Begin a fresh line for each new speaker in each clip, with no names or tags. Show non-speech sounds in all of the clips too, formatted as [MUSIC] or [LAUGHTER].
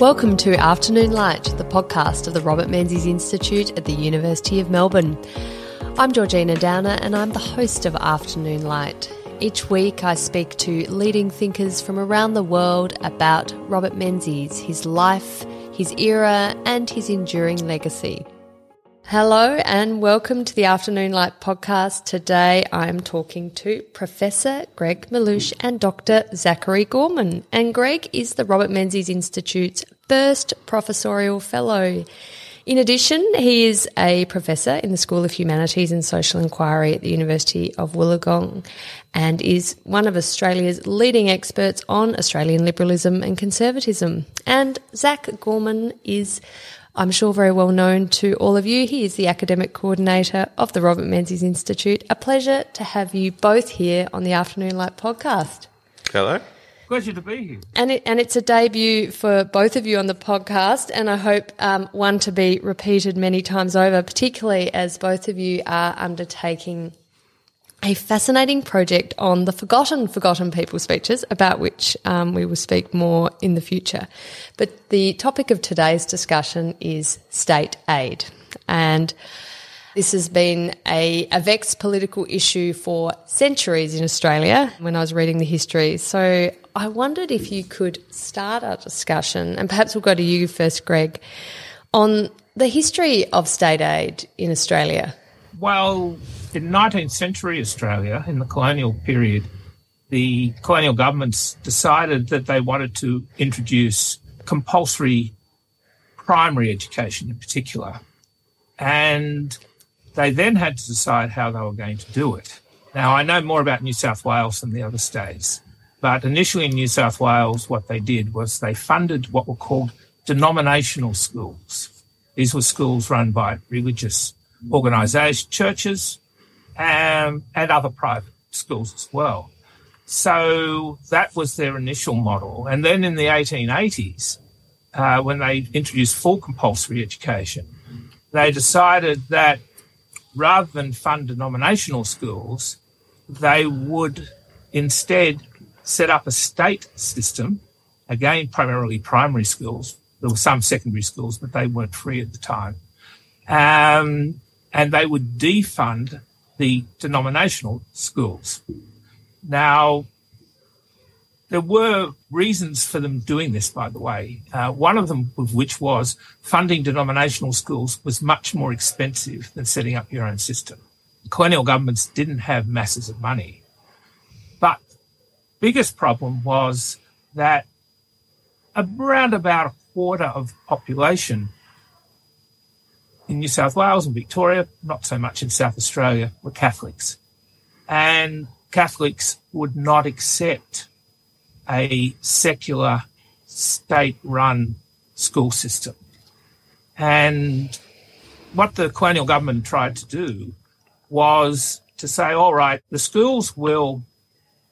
Welcome to Afternoon Light, the podcast of the Robert Menzies Institute at the University of Melbourne. I'm Georgina Downer and I'm the host of Afternoon Light. Each week I speak to leading thinkers from around the world about Robert Menzies, his life, his era, and his enduring legacy. Hello and welcome to the Afternoon Light podcast. Today I'm talking to Professor Greg Melleuish and Dr. Zachary Gorman. And Greg is the Robert Menzies Institute's first professorial fellow. In addition, he is a professor in the School of Humanities and Social Inquiry at the University of Wollongong and is one of Australia's leading experts on Australian liberalism and conservatism. And Zach Gorman is I'm sure very well known to all of you. He is the academic coordinator of the Robert Menzies Institute. A pleasure to have you both here on the Afternoon Light podcast.
Hello.
Pleasure to be here.
And, it, and it's a debut for both of you on the podcast, and I hope um, one to be repeated many times over, particularly as both of you are undertaking a fascinating project on the forgotten, forgotten people speeches, about which um, we will speak more in the future. But the topic of today's discussion is state aid. And this has been a, a vexed political issue for centuries in Australia when I was reading the history. So I wondered if you could start our discussion, and perhaps we'll go to you first, Greg, on the history of state aid in Australia.
Well, in 19th century Australia, in the colonial period, the colonial governments decided that they wanted to introduce compulsory primary education in particular. And they then had to decide how they were going to do it. Now, I know more about New South Wales than the other states, but initially in New South Wales, what they did was they funded what were called denominational schools. These were schools run by religious organisations, churches, um, and other private schools as well. So that was their initial model. And then in the 1880s, uh, when they introduced full compulsory education, they decided that rather than fund denominational schools, they would instead set up a state system, again, primarily primary schools. There were some secondary schools, but they weren't free at the time. Um, and they would defund the denominational schools. Now, there were reasons for them doing this, by the way. Uh, one of them, of which was funding denominational schools was much more expensive than setting up your own system. Colonial governments didn't have masses of money. But biggest problem was that around about a quarter of population in New South Wales and Victoria, not so much in South Australia, were Catholics. And Catholics would not accept a secular state run school system. And what the colonial government tried to do was to say, all right, the schools will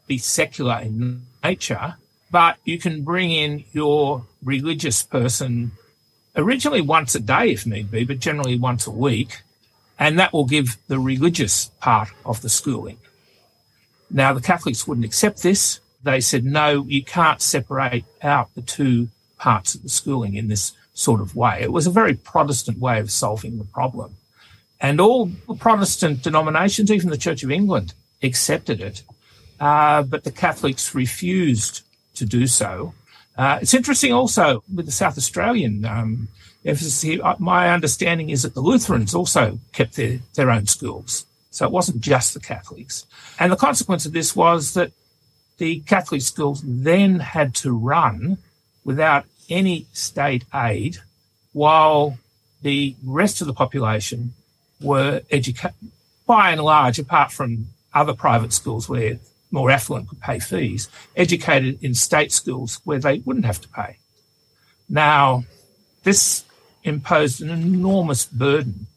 be secular in nature, but you can bring in your religious person originally once a day if need be, but generally once a week. And that will give the religious part of the schooling. Now, the Catholics wouldn't accept this. They said, no, you can't separate out the two parts of the schooling in this sort of way. It was a very Protestant way of solving the problem. And all the Protestant denominations, even the Church of England, accepted it. Uh, but the Catholics refused to do so. Uh, it's interesting also with the South Australian um, emphasis here. Uh, my understanding is that the Lutherans also kept their, their own schools. So it wasn't just the Catholics. And the consequence of this was that the Catholic schools then had to run without any state aid while the rest of the population were educated, by and large, apart from other private schools where more affluent could pay fees, educated in state schools where they wouldn't have to pay. Now, this imposed an enormous burden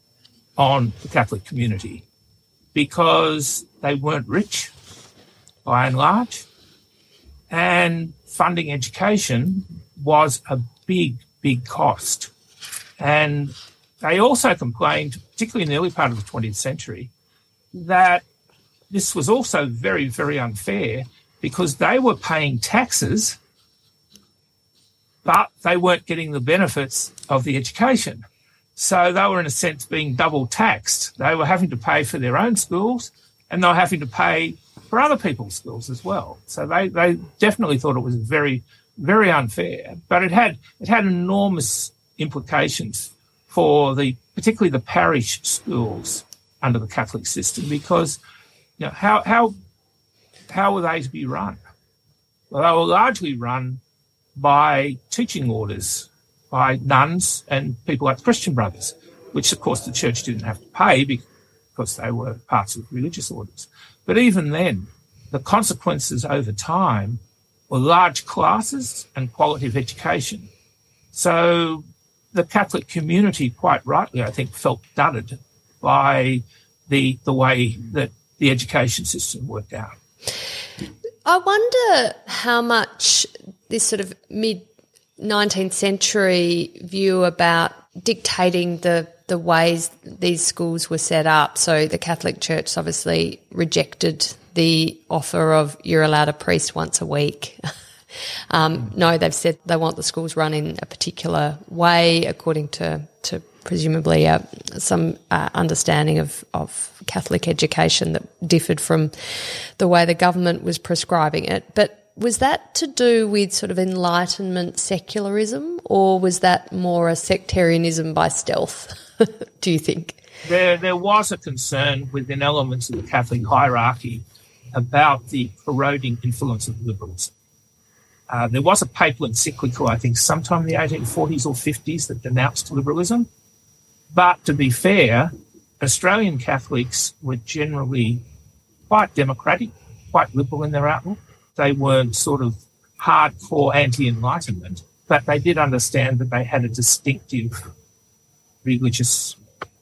on the Catholic community because they weren't rich by and large, and funding education was a big, big cost. And they also complained, particularly in the early part of the 20th century, that this was also very, very unfair because they were paying taxes but they weren't getting the benefits of the education. So they were, in a sense, being double taxed. They were having to pay for their own schools and they were having to pay for other people's schools as well. So they, they definitely thought it was very, very unfair. But it had it had enormous implications for the particularly the parish schools under the Catholic system because you know how how how were they to be run? Well, they were largely run by teaching orders by nuns and people like the Christian Brothers, which of course the church didn't have to pay because they were parts of religious orders. But even then, the consequences over time were large classes and quality of education. So the Catholic community, quite rightly, I think, felt dudded by the the way that the education system worked out.
I wonder how much this sort of mid 19th century view about dictating the the ways these schools were set up. So the Catholic Church obviously rejected the offer of you're allowed a priest once a week. [LAUGHS] um, no, they've said they want the schools run in a particular way according to, to presumably uh, some uh, understanding of, of Catholic education that differed from the way the government was prescribing it. But was that to do with sort of Enlightenment secularism, or was that more a sectarianism by stealth? [LAUGHS] do you think?
There, there was a concern within elements of the Catholic hierarchy about the corroding influence of liberalism. Uh, there was a papal encyclical, I think, sometime in the 1840s or 50s that denounced liberalism. But to be fair, Australian Catholics were generally quite democratic, quite liberal in their outlook. They weren't sort of hardcore anti Enlightenment, but they did understand that they had a distinctive religious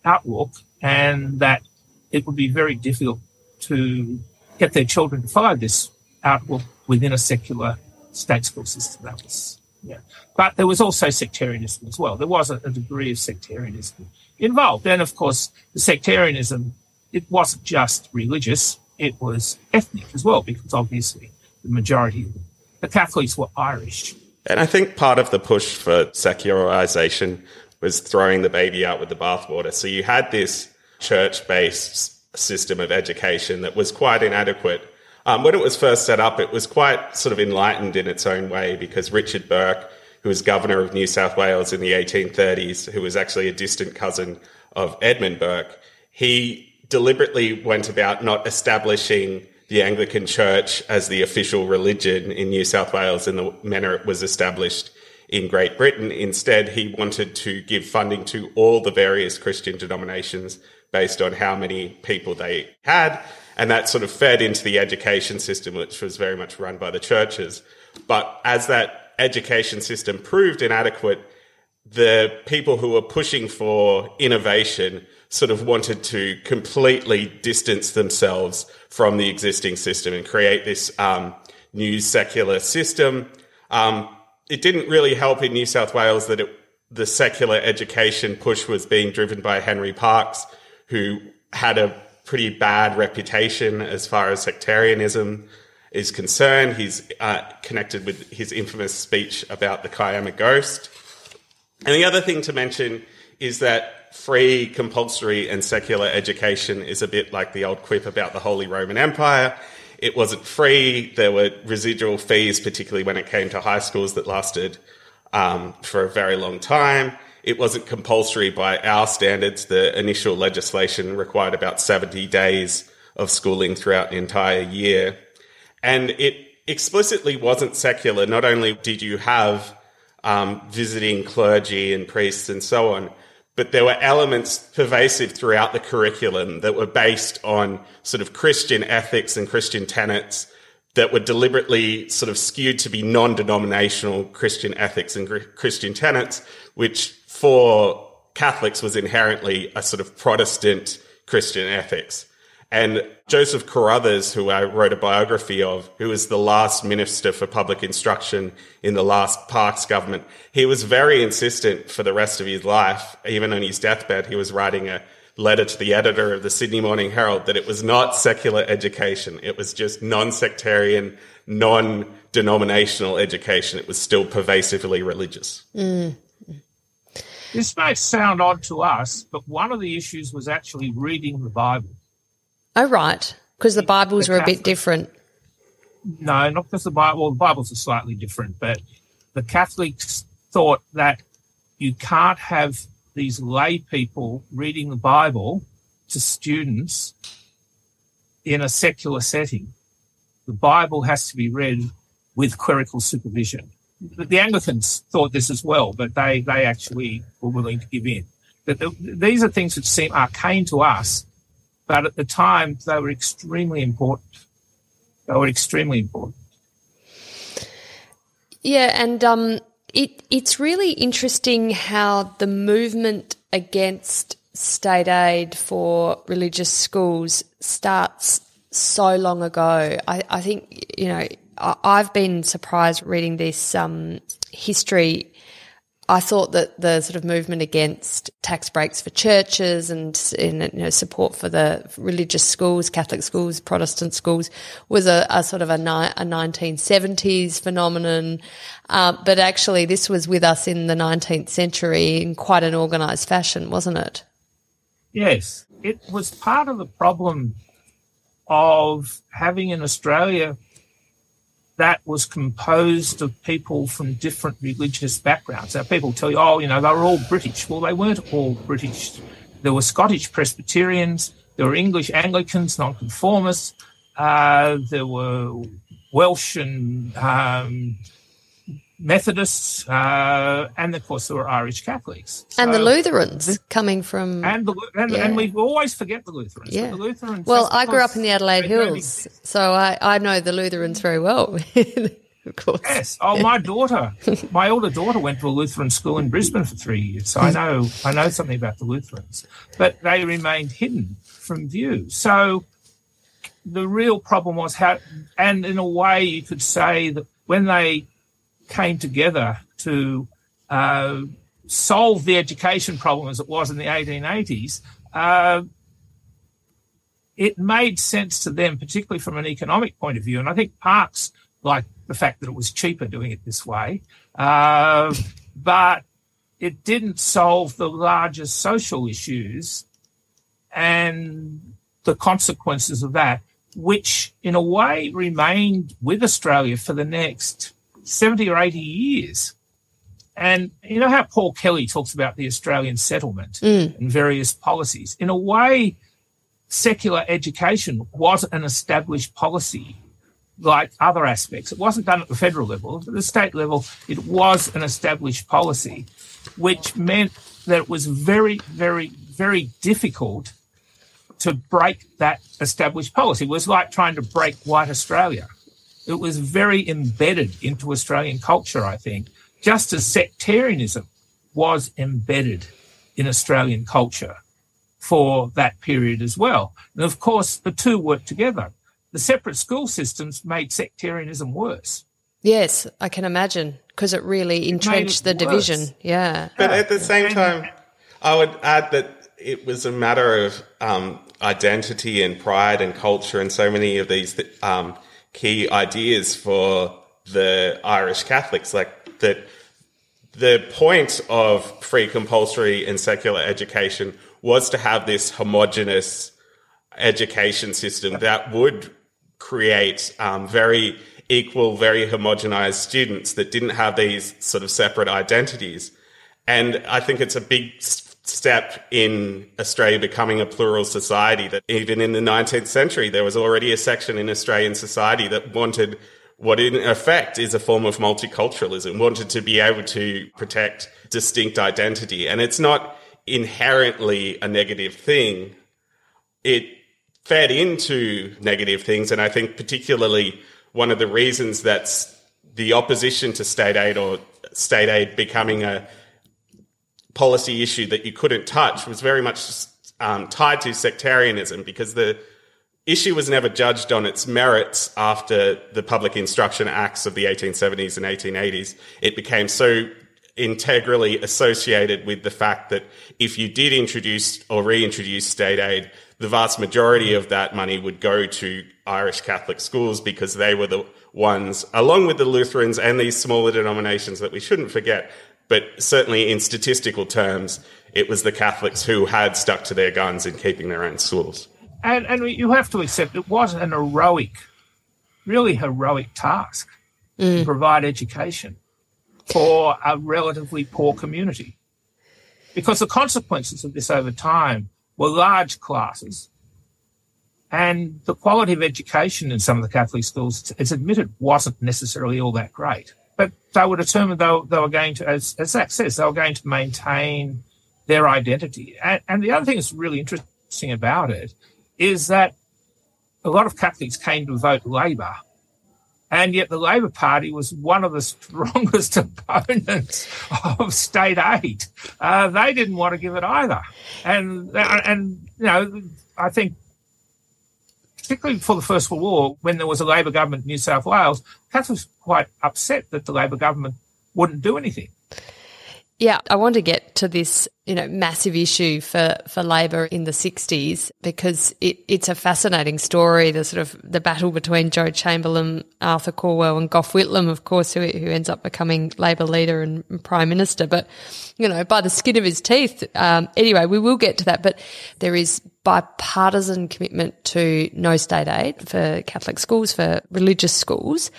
outlook and that it would be very difficult to get their children to follow this outlook within a secular state school system. That was, yeah. But there was also sectarianism as well. There was a, a degree of sectarianism involved. And of course, the sectarianism, it wasn't just religious, it was ethnic as well, because obviously the majority of the Catholics were Irish.
And I think part of the push for secularization was throwing the baby out with the bathwater. So you had this church based system of education that was quite inadequate. Um, when it was first set up, it was quite sort of enlightened in its own way because Richard Bourke, who was governor of New South Wales in the 1830s, who was actually a distant cousin of Edmund Burke, he deliberately went about not establishing the Anglican Church as the official religion in New South Wales in the manner it was established in Great Britain. Instead, he wanted to give funding to all the various Christian denominations based on how many people they had. And that sort of fed into the education system, which was very much run by the churches. But as that education system proved inadequate, the people who were pushing for innovation sort of wanted to completely distance themselves from the existing system and create this um, new secular system. Um, it didn't really help in New South Wales that it, the secular education push was being driven by Henry Parkes, who had a pretty bad reputation as far as sectarianism is concerned. He's uh, connected with his infamous speech about the Kiama ghost. And the other thing to mention is that free, compulsory, and secular education is a bit like the old quip about the Holy Roman Empire. It wasn't free. There were residual fees, particularly when it came to high schools that lasted um, for a very long time. It wasn't compulsory by our standards. The initial legislation required about 70 days of schooling throughout the entire year. And it explicitly wasn't secular. Not only did you have um, visiting clergy and priests and so on, but there were elements pervasive throughout the curriculum that were based on sort of Christian ethics and Christian tenets that were deliberately sort of skewed to be non-denominational Christian ethics and Christian tenets, which for Catholics was inherently a sort of Protestant Christian ethics. And Joseph Carruthers, who I wrote a biography of, who was the last minister for public instruction in the last Parkes government, he was very insistent for the rest of his life, even on his deathbed, he was writing a letter to the editor of the Sydney Morning Herald that it was not secular education. It was just non-sectarian, non-denominational education. It was still pervasively religious. Mm.
This may sound odd to us, but one of the issues was actually reading the Bible.
Oh, right. Because the Bibles the were a bit different.
No, not because the Bible, well, the Bibles are slightly different, but the Catholics thought that you can't have these lay people reading the Bible to students in a secular setting. The Bible has to be read with clerical supervision. The Anglicans thought this as well, but they, they actually were willing to give in. But the, these are things which seem arcane to us, but at the time they were extremely important. They were extremely important.
Yeah, and um, it, it's really interesting how the movement against state aid for religious schools starts so long ago. I, I think, you know, I've been surprised reading this um, history I thought that the sort of movement against tax breaks for churches and, you know, support for the religious schools, Catholic schools, Protestant schools, was a, a sort of a, ni- a 1970s phenomenon. Uh, but actually, this was with us in the 19th century in quite an organised fashion, wasn't it?
Yes, it was part of the problem of having in Australia that was composed of people from different religious backgrounds. Now, people tell you, oh, you know, they were all British. Well, they weren't all British. There were Scottish Presbyterians, there were English Anglicans, nonconformists, uh, there were Welsh and um, Methodists, uh, and of course there were Irish Catholics.
So, and the Lutherans coming from.
And, the, and, yeah. and, we always forget the Lutherans. Yeah. The Lutherans
well, I grew up in the Adelaide Hills, so I, I know the Lutherans very well. [LAUGHS] of course.
Yes. Oh, my daughter, my older daughter went to a Lutheran school in Brisbane for three years, so I know I know something about the Lutherans, but they remained hidden from view. So the real problem was how, and in a way, you could say that when they came together to uh, solve the education problem as it was in the 1880s, uh, it made sense to them, particularly from an economic point of view. And I think Parkes liked the fact that it was cheaper doing it this way, uh, but it didn't solve the larger social issues and the consequences of that, which in a way remained with Australia for the next 70 or 80 years. And you know how Paul Kelly talks about the Australian settlement mm. and various policies? In a way, secular education was an established policy like other aspects. It wasn't done at the federal level. At the state level, it was an established policy, which meant that it was very, very, very difficult to break that established policy. It was like trying to break white Australia. It was very embedded into Australian culture, I think, just as sectarianism was embedded in Australian culture for that period as well. And of course, the two worked together. The separate school systems made sectarianism worse.
Yes, I can imagine because it really entrenched it the worse. division. Yeah.
But at the same time, I would add that it was a matter of um, identity and pride and culture and so many of these um, key ideas for the Irish Catholics, like that the point of free compulsory and secular education was to have this homogenous education system that would create um, very equal, very homogenized students that didn't have these sort of separate identities. And I think it's a big step in Australia becoming a plural society that even in the 19th century, there was already a section in Australian society that wanted what in effect is a form of multiculturalism, wanted to be able to protect distinct identity. And it's not inherently a negative thing. It fed into negative things. And I think particularly one of the reasons that's the opposition to state aid or state aid becoming a policy issue that you couldn't touch was very much um, tied to sectarianism because the issue was never judged on its merits after the Public Instruction Acts of the 1870s and 1880s. It became so integrally associated with the fact that if you did introduce or reintroduce state aid, the vast majority of that money would go to Irish Catholic schools because they were the ones, along with the Lutherans and these smaller denominations that we shouldn't forget, but certainly in statistical terms, it was the Catholics who had stuck to their guns in keeping their own schools.
And, and you have to accept it was an heroic, really heroic task mm. to provide education for a relatively poor community. Because the consequences of this over time were large classes and the quality of education in some of the Catholic schools, it's admitted, wasn't necessarily all that great. But they were determined they, they were going to, as, as Zach says, they were going to maintain their identity. And, and the other thing that's really interesting about it is that a lot of Catholics came to vote Labor and yet the Labor Party was one of the [LAUGHS] strongest [LAUGHS] opponents of state aid. Uh, they didn't want to give it either. And, and, you know, I think particularly before the First World War, when there was a Labor government in New South Wales, Catholics were quite upset that the Labor government wouldn't do anything.
Yeah, I want to get to this, you know, massive issue for, for Labor in the 60s because it, it's a fascinating story, the sort of the battle between Joe Chamberlain, Arthur Calwell and Gough Whitlam, of course, who, who ends up becoming Labor leader and Prime Minister. But, you know, by the skin of his teeth. Um, anyway, we will get to that, but there is bipartisan commitment to no state aid for Catholic schools, for religious schools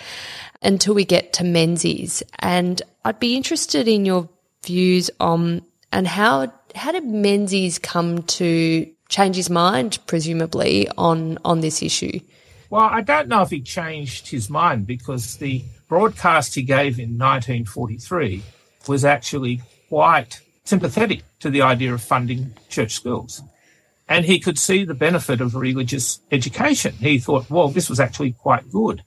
until we get to Menzies. And I'd be interested in your views on and how how did Menzies come to change his mind, presumably on on this issue?
Well, I don't know if he changed his mind because the broadcast he gave in 1943 was actually quite sympathetic to the idea of funding church schools. And he could see the benefit of religious education. He thought, well, this was actually quite good.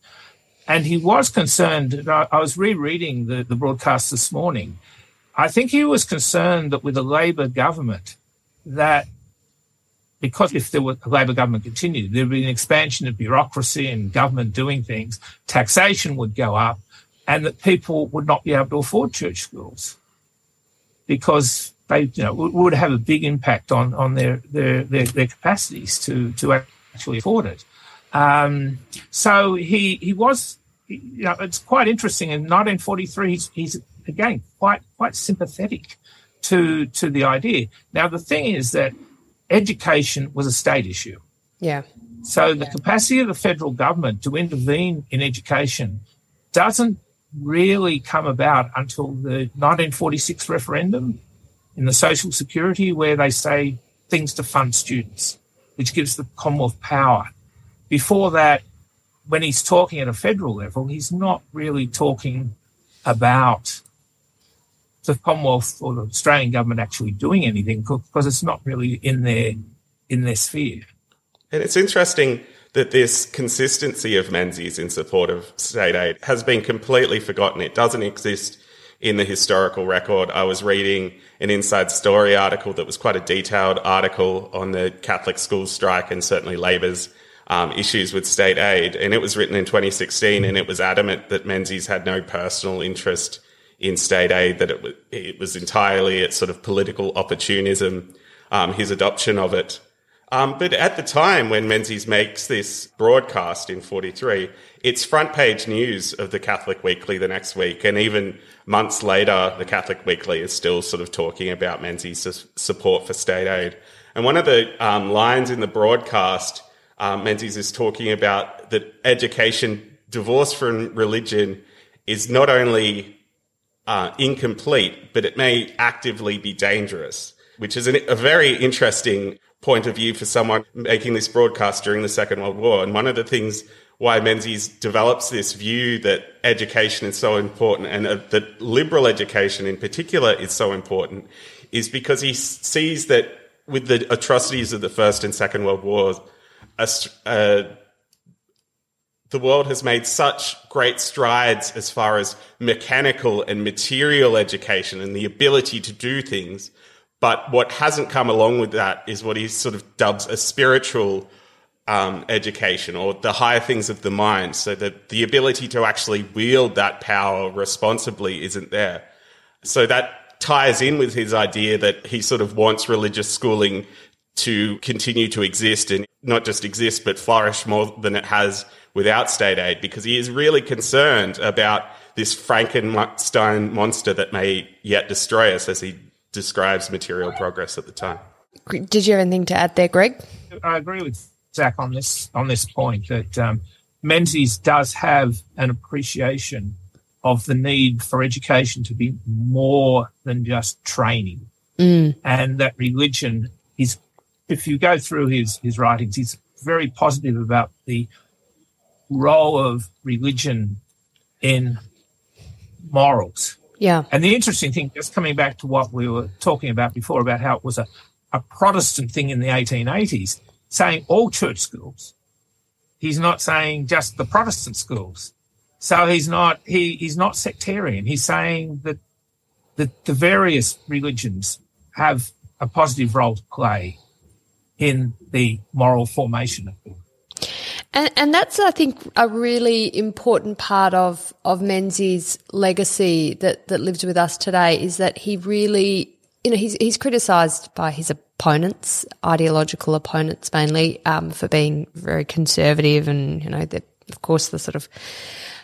And he was concerned. I was rereading the, the broadcast this morning, I think he was concerned that with a Labor government, that because if the Labor government continued, there'd be an expansion of bureaucracy and government doing things, taxation would go up, and that people would not be able to afford church schools because they, you know, would have a big impact on on their their their, their capacities to to actually afford it. Um, so he he was, you know, it's quite interesting. In 1943, he's, he's again quite quite sympathetic to to the idea. Now the thing is that education was a state issue.
Yeah.
So the yeah. capacity of the federal government to intervene in education doesn't really come about until the 1946 referendum in the Social Security, where they say things to fund students, which gives the Commonwealth power. Before that, when he's talking at a federal level, he's not really talking about the Commonwealth or the Australian government actually doing anything because it's not really in their in their sphere.
And it's interesting that this consistency of Menzies in support of state aid has been completely forgotten. It doesn't exist in the historical record. I was reading an inside story article that was quite a detailed article on the Catholic school strike and certainly Labor's um, issues with state aid. And it was written in 2016 and it was adamant that Menzies had no personal interest in state aid that it, it was entirely its sort of political opportunism, um, his adoption of it. Um, but at the time when Menzies makes this broadcast in 43, it's front page news of the Catholic Weekly the next week. And even months later, the Catholic Weekly is still sort of talking about Menzies' support for state aid. And one of the um, lines in the broadcast, um, Menzies is talking about that education divorced from religion is not only uh, incomplete, but it may actively be dangerous, which is an, a very interesting point of view for someone making this broadcast during the Second World War. And one of the things why Menzies develops this view that education is so important and uh, that liberal education in particular is so important is because he sees that with the atrocities of the First and Second World Wars, a, a the world has made such great strides as far as mechanical and material education and the ability to do things. But what hasn't come along with that is what he sort of dubs a spiritual um, education or the higher things of the mind. So that the ability to actually wield that power responsibly isn't there. So that ties in with his idea that he sort of wants religious schooling to continue to exist and not just exist, but flourish more than it has without state aid because he is really concerned about this Frankenstein monster that may yet destroy us as he describes material progress at the time.
Did you have anything to add there, Greg?
I agree with Zach on this on this point that um, Menzies does have an appreciation of the need for education to be more than just training,
mm.
and that religion is. If you go through his his writings, he's very positive about the role of religion in morals.
Yeah.
And the interesting thing, just coming back to what we were talking about before, about how it was a, a Protestant thing in the 1880s, saying all church schools. He's not saying just the Protestant schools. So he's not he he's not sectarian. He's saying that that the various religions have a positive role to play in the moral formation of people.
And, and that's, I think, a really important part of, of Menzies' legacy that, that lives with us today is that he really, you know, he's, he's criticised by his opponents, ideological opponents mainly, um, for being very conservative and, you know, the, of course, the sort of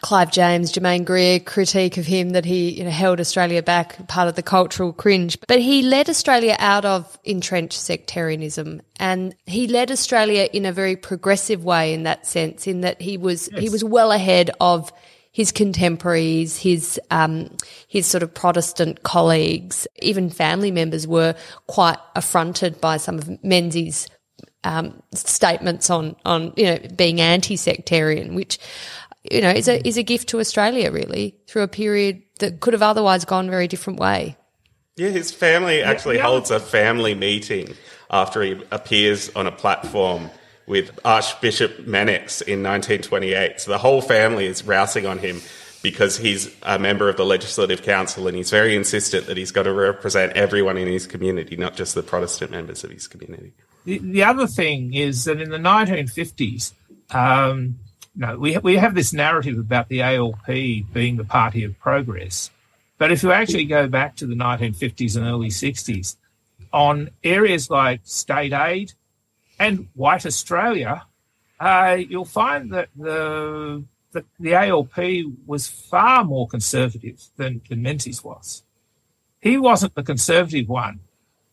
Clive James, Germaine Greer critique of him that he you know, held Australia back, part of the cultural cringe. But he led Australia out of entrenched sectarianism, and he led Australia in a very progressive way in that sense, in that he was yes. he was well ahead of his contemporaries, his um, his sort of Protestant colleagues, even family members were quite affronted by some of Menzies' um, statements on on you know being anti-sectarian, which you know, is a, is a gift to Australia really through a period that could have otherwise gone a very different way.
Yeah, his family actually yeah. holds a family meeting after he appears on a platform with Archbishop Mannix in 1928. So the whole family is rousing on him because he's a member of the Legislative Council and he's very insistent that he's got to represent everyone in his community, not just the Protestant members of his community.
The, the other thing is that in the 1950s, um, no, we, we have this narrative about the ALP being the party of progress. But if you actually go back to the 1950s and early 60s, on areas like state aid and white Australia, uh, you'll find that the, the, the ALP was far more conservative than, than Menzies was. He wasn't the conservative one.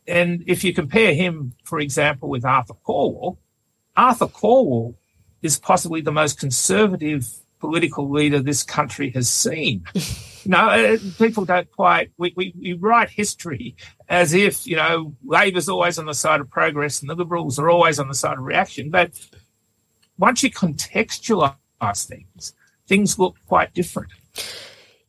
And if you compare him, for example, with Arthur Calwell, Arthur Calwell is possibly the most conservative political leader this country has seen. [LAUGHS] no, uh, people don't quite, we, we, we, write history as if, you know, Labor's always on the side of progress and the Liberals are always on the side of reaction. But once you contextualize things, things look quite different.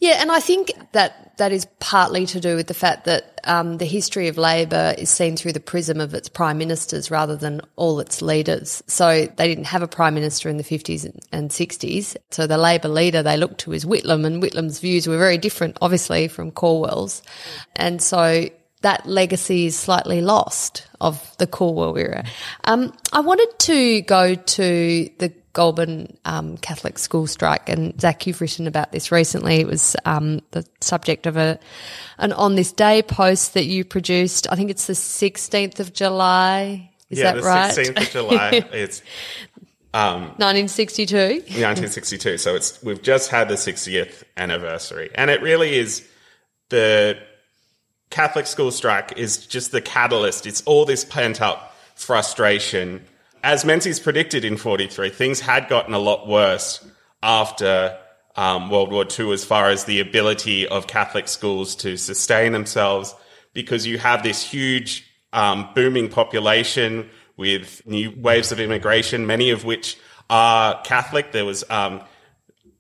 Yeah, and I think that that is partly to do with the fact that um, the history of Labor is seen through the prism of its prime ministers rather than all its leaders. So they didn't have a prime minister in the 50s and 60s. So the Labor leader they looked to is Whitlam, and Whitlam's views were very different, obviously, from Calwell's. And so that legacy is slightly lost of the Calwell era. Um, I wanted to go to the Goulburn um, Catholic school strike. And Zach, you've written about this recently. It was um, the subject of a an on this day post that you produced. I think it's the 16th of July. Is
yeah,
that right?
16th of July. [LAUGHS] it's
um, 1962.
1962. So it's we've just had the 60th anniversary, and it really is the Catholic school strike is just the catalyst. It's all this pent up frustration as Menzies predicted in 43, things had gotten a lot worse after um, World War II as far as the ability of Catholic schools to sustain themselves, because you have this huge um, booming population with new waves of immigration, many of which are Catholic. There was um,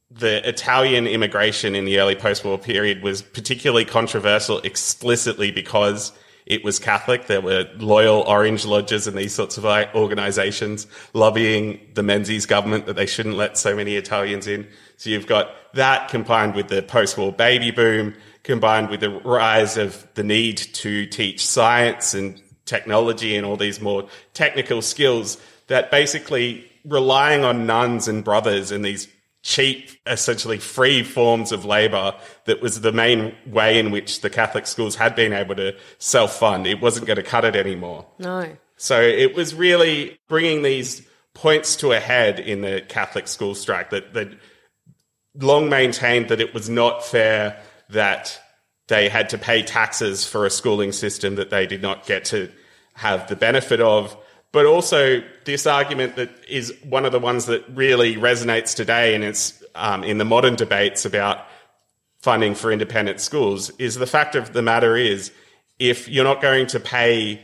the Italian immigration in the early post-war period was particularly controversial explicitly because it was Catholic. There were loyal Orange Lodges and these sorts of organizations lobbying the Menzies government that they shouldn't let so many Italians in. So you've got that combined with the post-war baby boom, combined with the rise of the need to teach science and technology and all these more technical skills that basically relying on nuns and brothers and these cheap, essentially free forms of labor that was the main way in which the Catholic schools had been able to self fund. It wasn't going to cut it anymore.
No.
So it was really bringing these points to a head in the Catholic school strike that, that long maintained that it was not fair that they had to pay taxes for a schooling system that they did not get to have the benefit of. But also, this argument that is one of the ones that really resonates today, and it's um, in the modern debates about funding for independent schools, is the fact of the matter is if you're not going to pay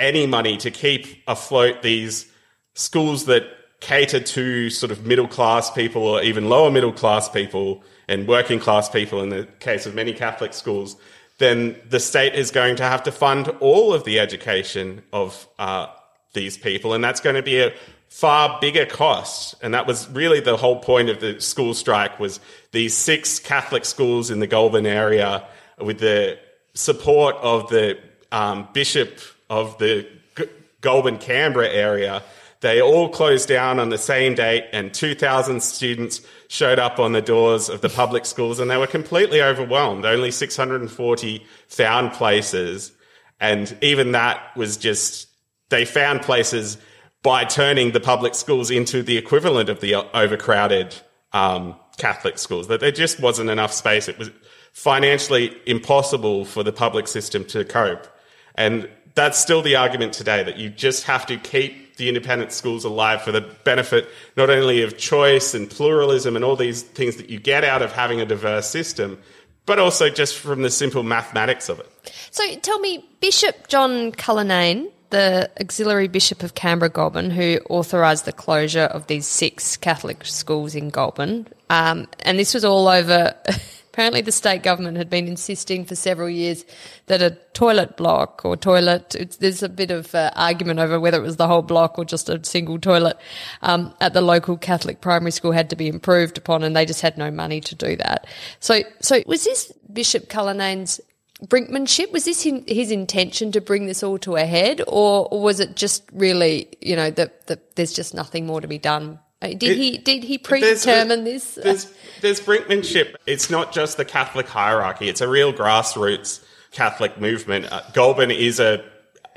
any money to keep afloat these schools that cater to sort of middle class people or even lower middle class people and working class people in the case of many Catholic schools, then the state is going to have to fund all of the education of uh, these people, and that's going to be a far bigger cost. And that was really the whole point of the school strike was these six Catholic schools in the Goulburn area with the support of the um, bishop of the G- Goulburn Canberra area they all closed down on the same date, and 2,000 students showed up on the doors of the public schools, and they were completely overwhelmed. Only 640 found places, and even that was just, they found places by turning the public schools into the equivalent of the overcrowded um, Catholic schools. That there just wasn't enough space. It was financially impossible for the public system to cope. And that's still the argument today that you just have to keep the independent schools alive for the benefit not only of choice and pluralism and all these things that you get out of having a diverse system, but also just from the simple mathematics of it.
So tell me, Bishop John Cullinane, the auxiliary bishop of Canberra Goulburn, who authorised the closure of these six Catholic schools in Goulburn, um, and this was all over. [LAUGHS] Apparently, the state government had been insisting for several years that a toilet block or toilet, there's a bit of uh, argument over whether it was the whole block or just a single toilet um, at the local Catholic primary school had to be improved upon, and they just had no money to do that. So, so was this Bishop Cullinane's brinkmanship? Was this his intention to bring this all to a head, or, or was it just really, you know, that the, there's just nothing more to be done uh, did it, he did he predetermine
there's,
this?
There's, there's brinkmanship. It's not just the Catholic hierarchy. It's a real grassroots Catholic movement. Uh, Goulburn is a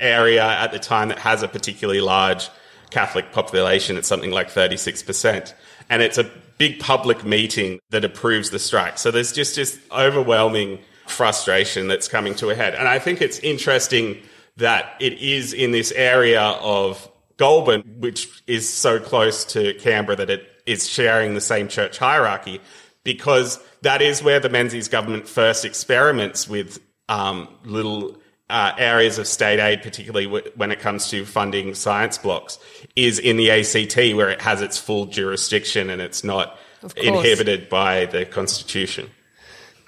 area at the time that has a particularly large Catholic population. It's something like 36%. And it's a big public meeting that approves the strike. So there's just this overwhelming frustration that's coming to a head. And I think it's interesting that it is in this area of Goulburn, which is so close to Canberra that it is sharing the same church hierarchy, because that is where the Menzies government first experiments with um, little uh, areas of state aid, particularly w- when it comes to funding science blocks, is in the ACT, where it has its full jurisdiction and it's not inhibited by the constitution.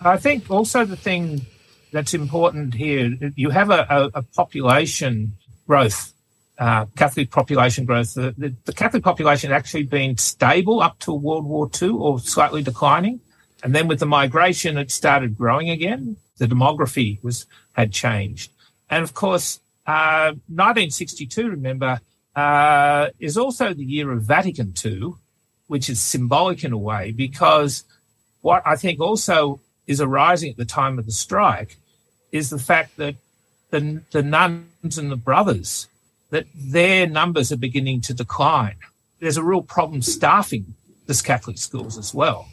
I think also the thing that's important here, you have a, a, a population growth uh, Catholic population growth. The, the, the, Catholic population had actually been stable up to World War II or slightly declining. And then with the migration, it started growing again. The demography was had changed. And of course, uh, 1962, remember, uh, is also the year of Vatican II, which is symbolic in a way because what I think also is arising at the time of the strike is the fact that the, the nuns and the brothers that their numbers are beginning to decline. There's a real problem staffing this Catholic schools as well.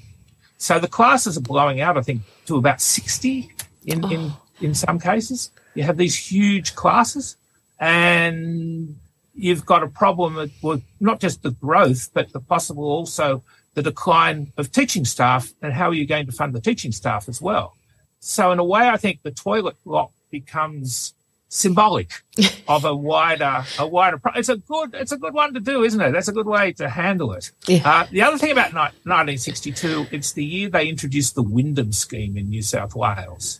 So the classes are blowing out, I think, to about 60 in, oh. in, in some cases. You have these huge classes and you've got a problem with not just the growth, but the possible also the decline of teaching staff and how are you going to fund the teaching staff as well. So in a way, I think the toilet block becomes symbolic [LAUGHS] of a wider a wider it's a good it's a good one to do isn't it? That's a good way to handle it. Yeah. uh, the other thing about ni- 1962 it's the year they introduced the wyndham scheme in new south wales.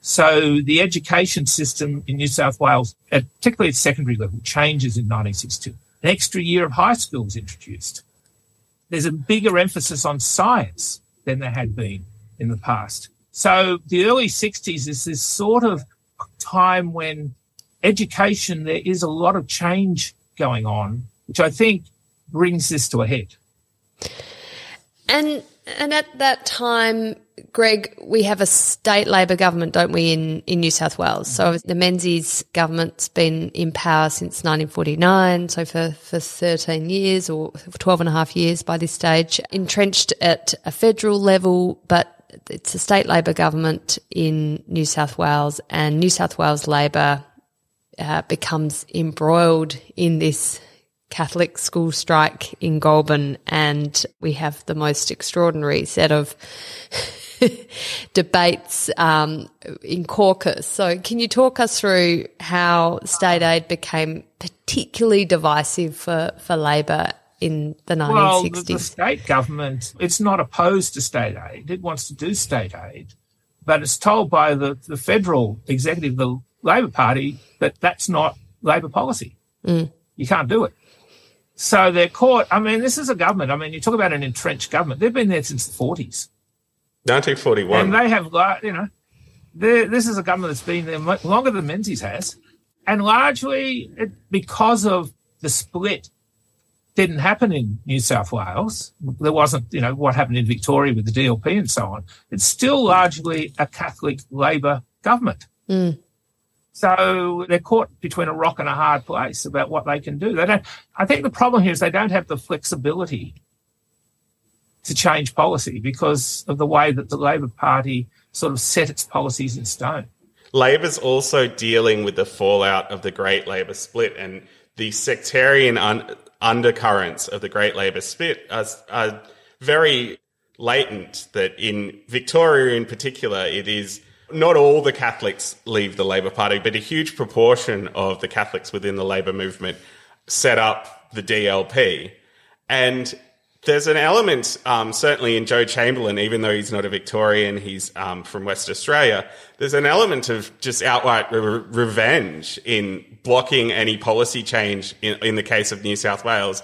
So the education system in new south wales at, particularly at secondary level changes in 1962 an extra year of high school is introduced there's a bigger emphasis on science than there had been in the past so the early 60s is this sort of time when education, there is a lot of change going on, which I think brings this to a head.
And and at that time, Greg, we have a state Labor government, don't we, in, in New South Wales? So the Menzies government's been in power since 1949, so for, for 13 years or 12 and a half years by this stage, entrenched at a federal level, but it's a state Labor government in New South Wales, and New South Wales Labor uh, becomes embroiled in this Catholic school strike in Goulburn, and we have the most extraordinary set of [LAUGHS] debates um, in caucus. So, can you talk us through how state aid became particularly divisive for, for Labor in the 1960s? Well, the,
the state government, it's not opposed to state aid. It wants to do state aid, but it's told by the, the federal executive, the Labor Party, that that's not Labor policy. Mm. You can't do it. So they're caught. I mean, this is a government. I mean, you talk about an entrenched government. They've been there since the 40s.
1941.
And they have, got you know, this is a government that's been there longer than Menzies has. And largely it, because of the split didn't happen in New South Wales. There wasn't, you know, what happened in Victoria with the DLP and so on. It's still largely a Catholic Labor government. Mm. So they're caught between a rock and a hard place about what they can do. They don't. I think the problem here is they don't have the flexibility to change policy because of the way that the Labor Party sort of set its policies in stone.
Labor's also dealing with the fallout of the Great Labor split and the sectarian un- undercurrents of the Great Labor split are, are very latent. That in Victoria, in particular, it is not all the Catholics leave the Labor Party, but a huge proportion of the Catholics within the Labor movement set up the DLP. And there's an element, um, certainly in Joe Chamberlain, even though he's not a Victorian, he's um, from West Australia. There's an element of just outright re- revenge in blocking any policy change in, in the case of New South Wales.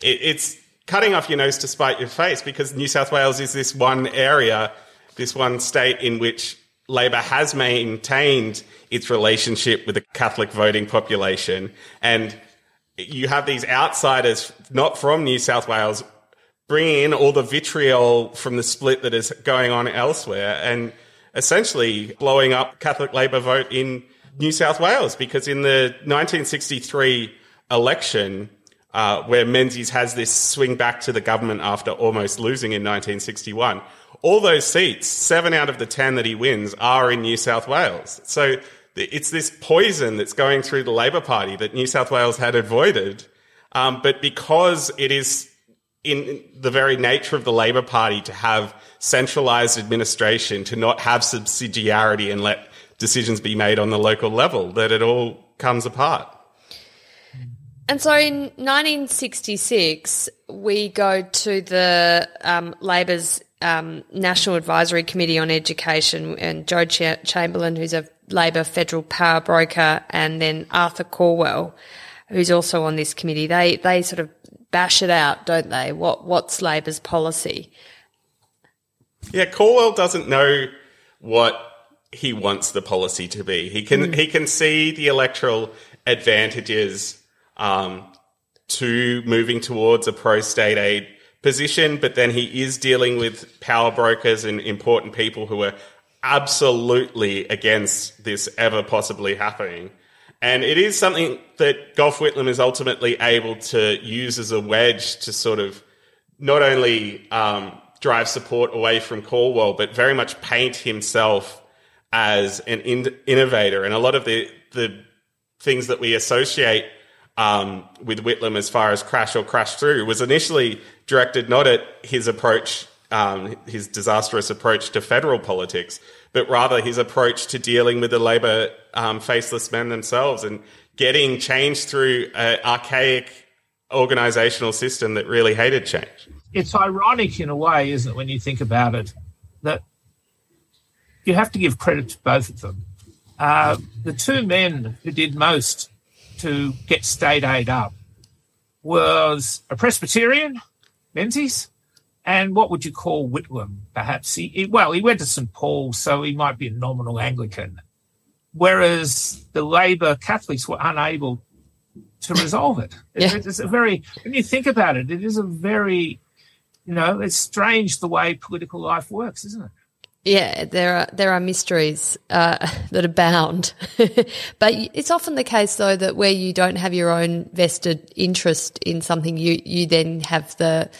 It, it's cutting off your nose to spite your face because New South Wales is this one area, this one state in which Labor has maintained its relationship with the Catholic voting population. And you have these outsiders, not from New South Wales, bringing in all the vitriol from the split that is going on elsewhere and essentially blowing up Catholic Labor vote in New South Wales. Because in the 1963 election, uh, where Menzies has this swing back to the government after almost losing in 1961, all those seats, seven out of the 10 that he wins, are in New South Wales. So it's this poison that's going through the Labor Party that New South Wales had avoided. Um, but because it is in the very nature of the Labor Party to have centralized administration, to not have subsidiarity and let decisions be made on the local level, that it all comes apart.
And so in 1966, we go to the um, Labor's um, National Advisory Committee on Education and Joe Ch- Chamberlain, who's a Labor federal power broker, and then Arthur Calwell, who's also on this committee. They they sort of bash it out, don't they? What what's Labor's policy?
Yeah, Calwell doesn't know what he wants the policy to be. He can mm. he can see the electoral advantages um, to moving towards a pro state aid position, but then he is dealing with power brokers and important people who are absolutely against this ever possibly happening. And it is something that Gough Whitlam is ultimately able to use as a wedge to sort of not only um, drive support away from Calwell, but very much paint himself as an in- innovator. And a lot of the, the things that we associate um, with Whitlam as far as crash or crash through was initially directed not at his approach, um, his disastrous approach to federal politics, but rather his approach to dealing with the Labor um, faceless men themselves and getting change through an archaic organizational system that really hated change.
It's ironic in a way, isn't it, when you think about it, that you have to give credit to both of them. Uh, the two men who did most to get state aid up was a Presbyterian, Menzies, and what would you call Whitlam? Perhaps he, he, well, he went to St Paul's, so he might be a nominal Anglican. Whereas the Labor Catholics were unable to resolve it. [LAUGHS] yeah. It's a very when you think about it, it is a very you know, it's strange the way political life works, isn't it?
Yeah, there are there are mysteries uh, [LAUGHS] that abound, [LAUGHS] but it's often the case though that where you don't have your own vested interest in something, you you then have the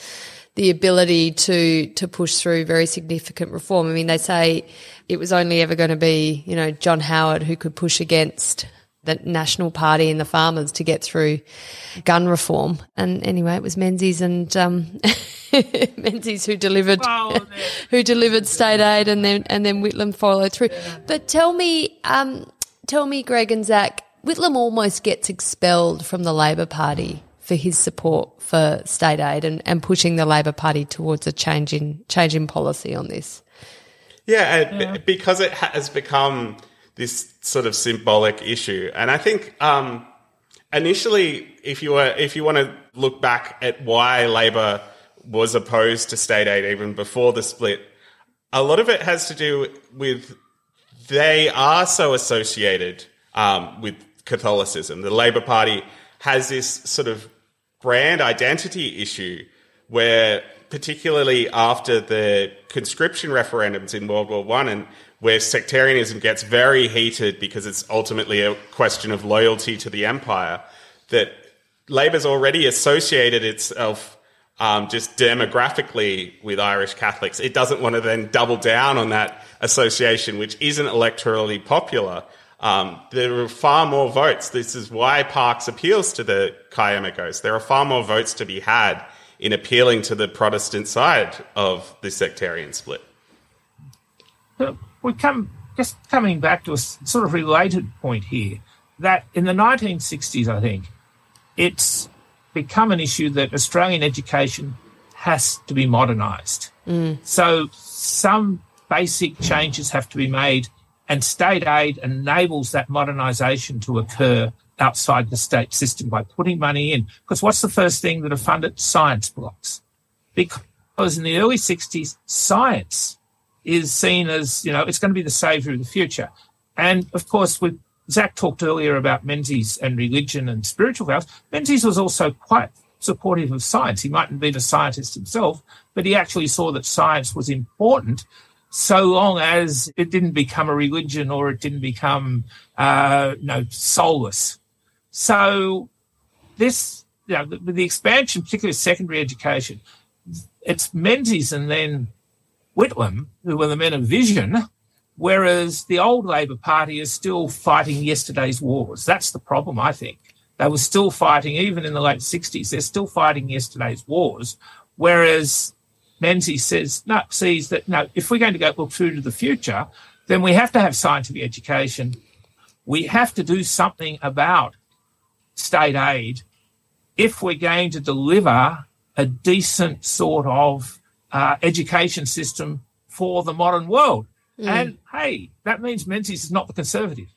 the ability to to push through very significant reform. I mean, they say it was only ever going to be you know John Howard who could push against the National Party and the farmers to get through gun reform. And anyway, it was Menzies and um, [LAUGHS] Menzies who delivered [LAUGHS] who delivered state aid, and then and then Whitlam followed through. Yeah. But tell me, um, tell me, Greg and Zach, Whitlam almost gets expelled from the Labor Party for his support for state aid and, and pushing the Labor Party towards a change in change in policy on this.
Yeah, yeah. because it has become this sort of symbolic issue. And I think um, initially, if you were if you want to look back at why Labor was opposed to state aid even before the split, a lot of it has to do with they are so associated um, with Catholicism. The Labor Party has this sort of brand identity issue where particularly after the conscription referendums in World War One and where sectarianism gets very heated because it's ultimately a question of loyalty to the empire, that Labor's already associated itself um, just demographically with Irish Catholics. It doesn't want to then double down on that association, which isn't electorally popular. Um, there are far more votes. This is why Parkes appeals to the Kiama There are far more votes to be had in appealing to the Protestant side of the sectarian split
we come just coming back to a sort of related point here that in the 1960s, I think it's become an issue that Australian education has to be modernised. Mm. So some basic changes have to be made, and state aid enables that modernisation to occur outside the state system by putting money in. Because what's the first thing that are funded? Science blocks. Because in the early 60s, science is seen as, you know, it's going to be the savior of the future. And of course, with Zach talked earlier about Menzies and religion and spiritual values. Menzies was also quite supportive of science. He mightn't be a scientist himself, but he actually saw that science was important so long as it didn't become a religion or it didn't become, uh, you know, soulless. So this, you know, the, the expansion, particularly secondary education, it's Menzies and then Whitlam, who were the men of vision, whereas the old Labor Party is still fighting yesterday's wars. That's the problem, I think. They were still fighting, even in the late 60s, they're still fighting yesterday's wars. Whereas Menzies says, no, sees that, no, if we're going to go look through to the future, then we have to have scientific education. We have to do something about state aid if we're going to deliver a decent sort of uh, education system for the modern world. Mm. And hey, that means Menzies is not the conservative.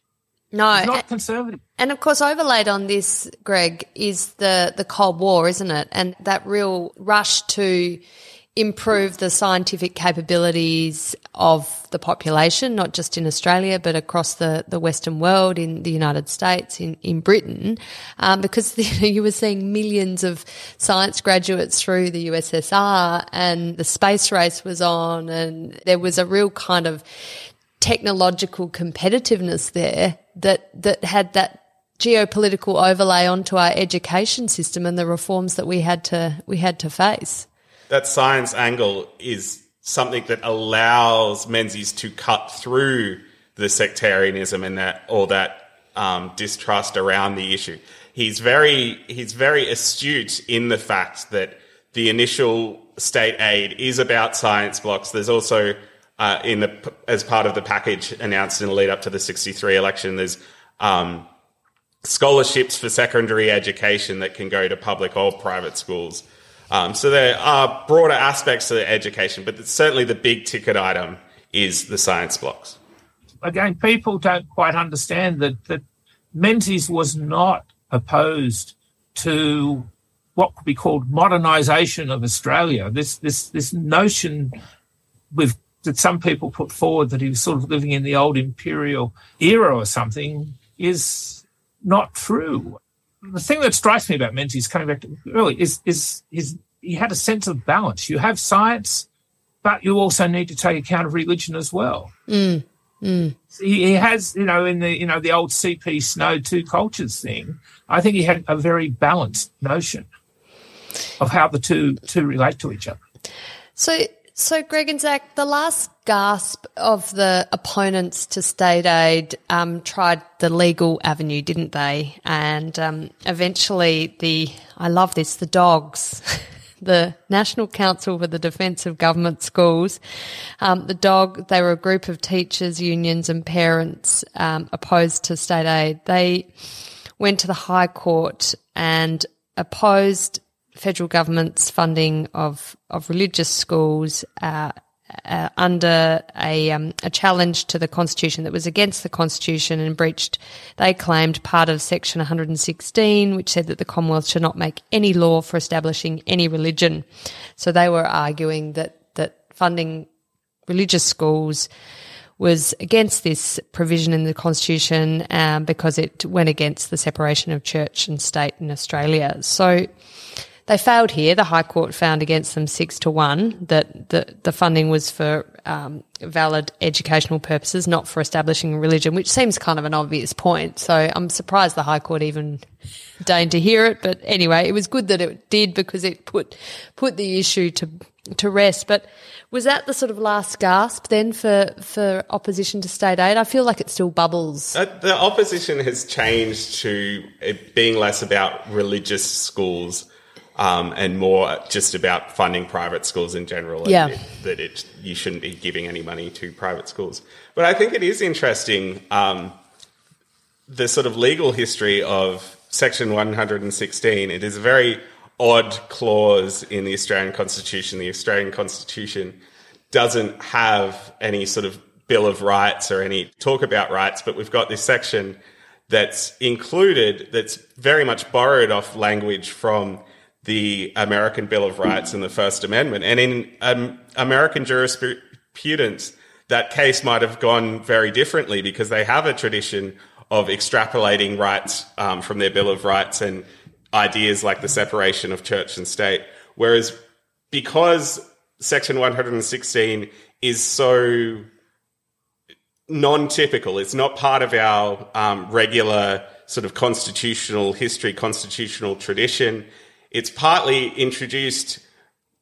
No,
He's not conservative.
And of course, overlaid on this, Greg, is the the Cold War, isn't it? And that real rush to improve the scientific capabilities of the population, not just in Australia, but across the, the Western world, in the United States, in, in Britain, um, because [LAUGHS] you, know, you were seeing millions of science graduates through the USSR and the space race was on and there was a real kind of technological competitiveness there that, that had that geopolitical overlay onto our education system and the reforms that we had to, we had to face
that science angle is something that allows Menzies to cut through the sectarianism and that or that um, distrust around the issue. He's very he's very astute in the fact that the initial state aid is about science blocks. There's also uh, in the as part of the package announced in the lead up to the 63 election, there's um, scholarships for secondary education that can go to public or private schools. Um, so there are broader aspects to education, but certainly the big ticket item is the science blocks.
Again, people don't quite understand that, that Menzies was not opposed to what could be called modernisation of Australia. This this this notion with that some people put forward that he was sort of living in the old imperial era or something is not true the thing that strikes me about Menzies, coming back to early, is is his he had a sense of balance. You have science, but you also need to take account of religion as well.
Mm. Mm.
He, he, has, you know, in the you know the old CP Snow two cultures thing. I think he had a very balanced notion of how the two two relate to each other.
So, so Greg and Zach, the last gasp of the opponents to state aid um, tried the legal avenue, didn't they? And um, eventually, the I love this the dogs. [LAUGHS] the National Council for the Defence of Government Schools. Um, the dog, they were a group of teachers, unions, and parents um, opposed to state aid. They went to the High Court and opposed federal government's funding of of religious schools. Uh, uh, under a, um, a challenge to the constitution that was against the constitution and breached, they claimed part of section 116, which said that the Commonwealth should not make any law for establishing any religion. So they were arguing that that funding religious schools was against this provision in the constitution um, because it went against the separation of church and state in Australia. So they failed here. The High Court found against them six to one that the, the funding was for um, valid educational purposes, not for establishing religion, which seems kind of an obvious point. So I'm surprised the High Court even deigned to hear it. But anyway, it was good that it did because it put put the issue to to rest. But was that the sort of last gasp then for for opposition to state aid? I feel like it still bubbles.
Uh, the opposition has changed to it being less about religious schools um, and more just about funding private schools in general.
yeah.
It, that it, you shouldn't be giving any money to private schools. But I think it is interesting um, the sort of legal history of Section 116. It is a very odd clause in the Australian Constitution. The Australian Constitution doesn't have any sort of Bill of Rights or any talk about rights, but we've got this section that's included that's very much borrowed off language from the American Bill of Rights and the First Amendment. And in um, American jurisprudence, that case might have gone very differently because they have a tradition of extrapolating rights um, from their Bill of Rights and ideas like the separation of church and state. Whereas because Section 116 is so non-typical, it's not part of our um, regular sort of constitutional history, constitutional tradition. It's partly introduced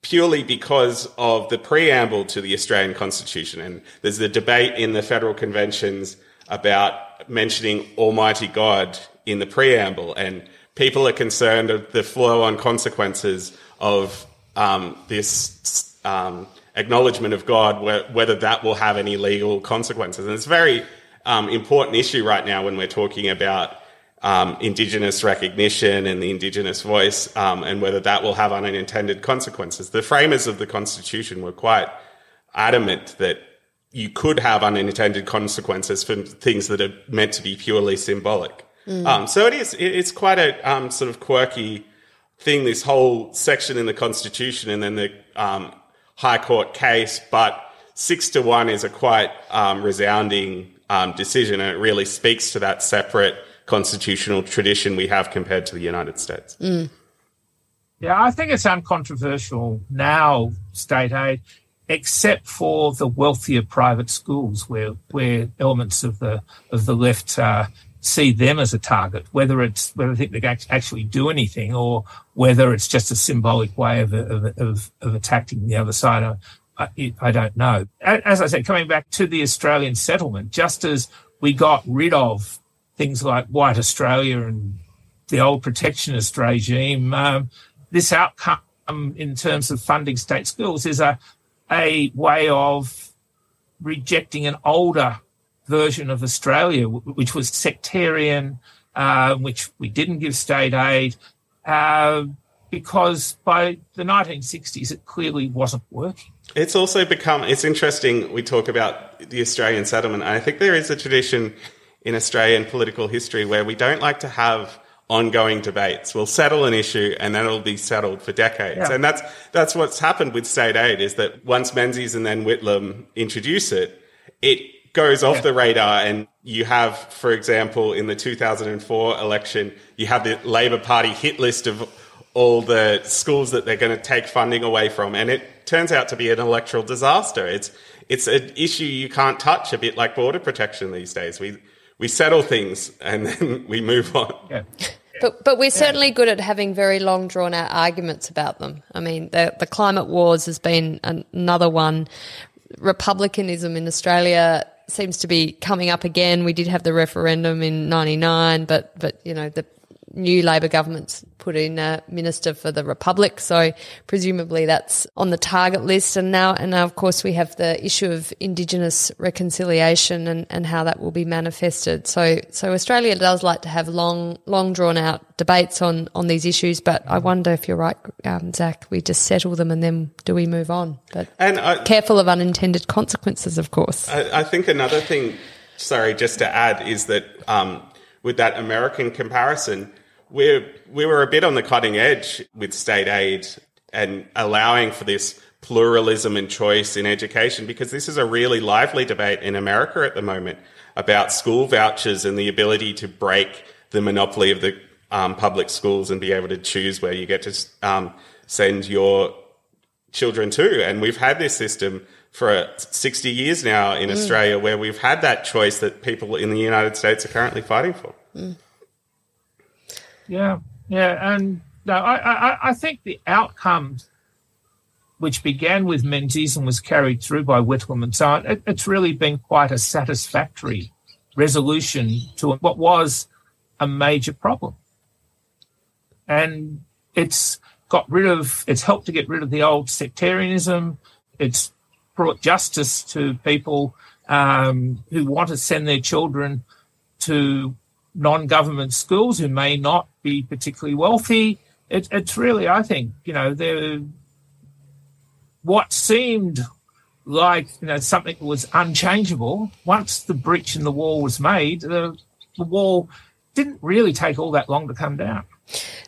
purely because of the preamble to the Australian Constitution. And there's the debate in the federal conventions about mentioning Almighty God in the preamble. And people are concerned of the flow on consequences of um, this um, acknowledgement of God, whether that will have any legal consequences. And it's a very um, important issue right now when we're talking about um, Indigenous recognition and the Indigenous voice, um, and whether that will have unintended consequences. The framers of the Constitution were quite adamant that you could have unintended consequences for things that are meant to be purely symbolic. Mm. Um, so it is, it's quite a um, sort of quirky thing, this whole section in the Constitution and then the um, High Court case, but six to one is a quite um, resounding decision, and it really speaks to that separate constitutional tradition we have compared to the United States.
Mm.
Yeah, I think it's uncontroversial now, state aid, except for the wealthier private schools where where elements of the of the left uh, see them as a target, whether it's whether they think they can actually do anything or whether it's just a symbolic way of of, of, of attacking the other side. I, I don't know. As I said, coming back to the Australian settlement, just as we got rid of things like White Australia and the old protectionist regime, um, this outcome in terms of funding state schools is a, a way of rejecting an older version of Australia, which was sectarian, uh, which we didn't give state aid, uh, because by the 1960s it clearly wasn't working.
It's also become, it's interesting, we talk about the Australian settlement. I think there is a tradition in Australian political history where we don't like to have ongoing debates. We'll settle an issue and then it'll be settled for decades. Yeah. And that's that's what's happened with state aid is that once Menzies and then Whitlam introduce it, it goes off yeah. the radar and you have, for example, in the 2004 election, you have the Labor Party hit list of all the schools that they're going to take funding away from, and it turns out to be an electoral disaster. It's it's an issue you can't touch, a bit like border protection these days. We we settle things and then [LAUGHS] we move on.
Yeah. [LAUGHS]
But but we're certainly good at having very long drawn out arguments about them. I mean, the the climate wars has been another one. Republicanism in Australia seems to be coming up again. We did have the referendum in '99, but but you know the new Labor government's put in a minister for the Republic, so presumably that's on the target list. And now, and now, of course, we have the issue of Indigenous reconciliation and, and how that will be manifested. So, so Australia does like to have long, long drawn out debates on on these issues. But I wonder if you're right, um, Zach. We just settle them and then do we move on? But
and I,
careful of unintended consequences, of course.
I, I think another thing. Sorry, just to add is that um, with that American comparison, we we were a bit on the cutting edge with state aid and allowing for this pluralism and choice in education because this is a really lively debate in America at the moment about school vouchers and the ability to break the monopoly of the um, public schools and be able to choose where you get to um, send your children to. And we've had this system for 60 years now in mm. Australia where we've had that choice that people in the United States are currently fighting for. Mm.
Yeah, yeah, and no, I, I, I think the outcomes which began with Menzies and was carried through by Whitlam and so on, it, it's really been quite a satisfactory resolution to what was a major problem. And it's got rid of, it's helped to get rid of the old sectarianism. It's brought justice to people um, who want to send their children to non-government schools who may not be particularly wealthy. It, it's really, I think, you know, there what seemed like you know something was unchangeable. Once the breach in the wall was made, the, the wall didn't really take all that long to come down.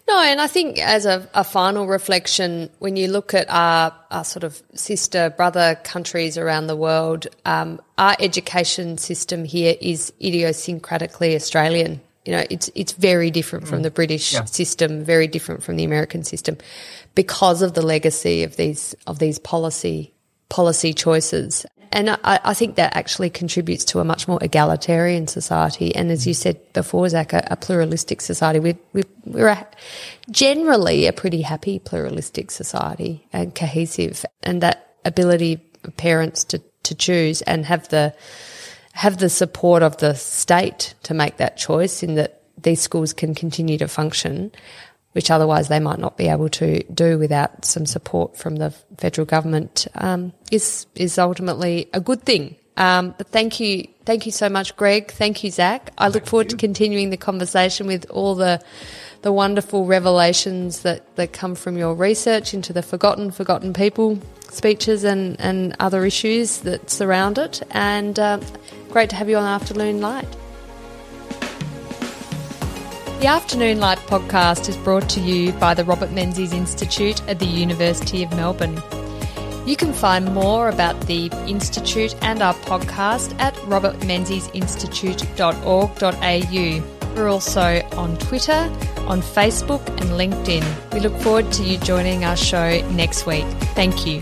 No, and I think as a, a, final reflection, when you look at our, our, sort of sister brother countries around the world, um, our education system here is idiosyncratically Australian. You know, it's it's very different from mm. the British yeah. system, very different from the American system, because of the legacy of these of these policy policy choices. And I, I, think that actually contributes to a much more egalitarian society. And as you said before, Zach, a, a pluralistic society. We, we, we're a, generally a pretty happy pluralistic society and cohesive. And that ability of parents to, to choose and have the, have the support of the state to make that choice in that these schools can continue to function which otherwise they might not be able to do without some support from the federal government, um, is is ultimately a good thing. Um, but thank you, thank you so much, Greg. Thank you, Zach. I look forward to continuing the conversation with all the the wonderful revelations that, that come from your research into the forgotten, forgotten people speeches and, and other issues that surround it. And uh, great to have you on Afternoon Light. The Afternoon Light podcast is brought to you by the Robert Menzies Institute at the University of Melbourne. You can find more about the Institute and our podcast at robertmenziesinstitute.org.au. We're also on Twitter, on Facebook, and LinkedIn. We look forward to you joining our show next week. Thank you.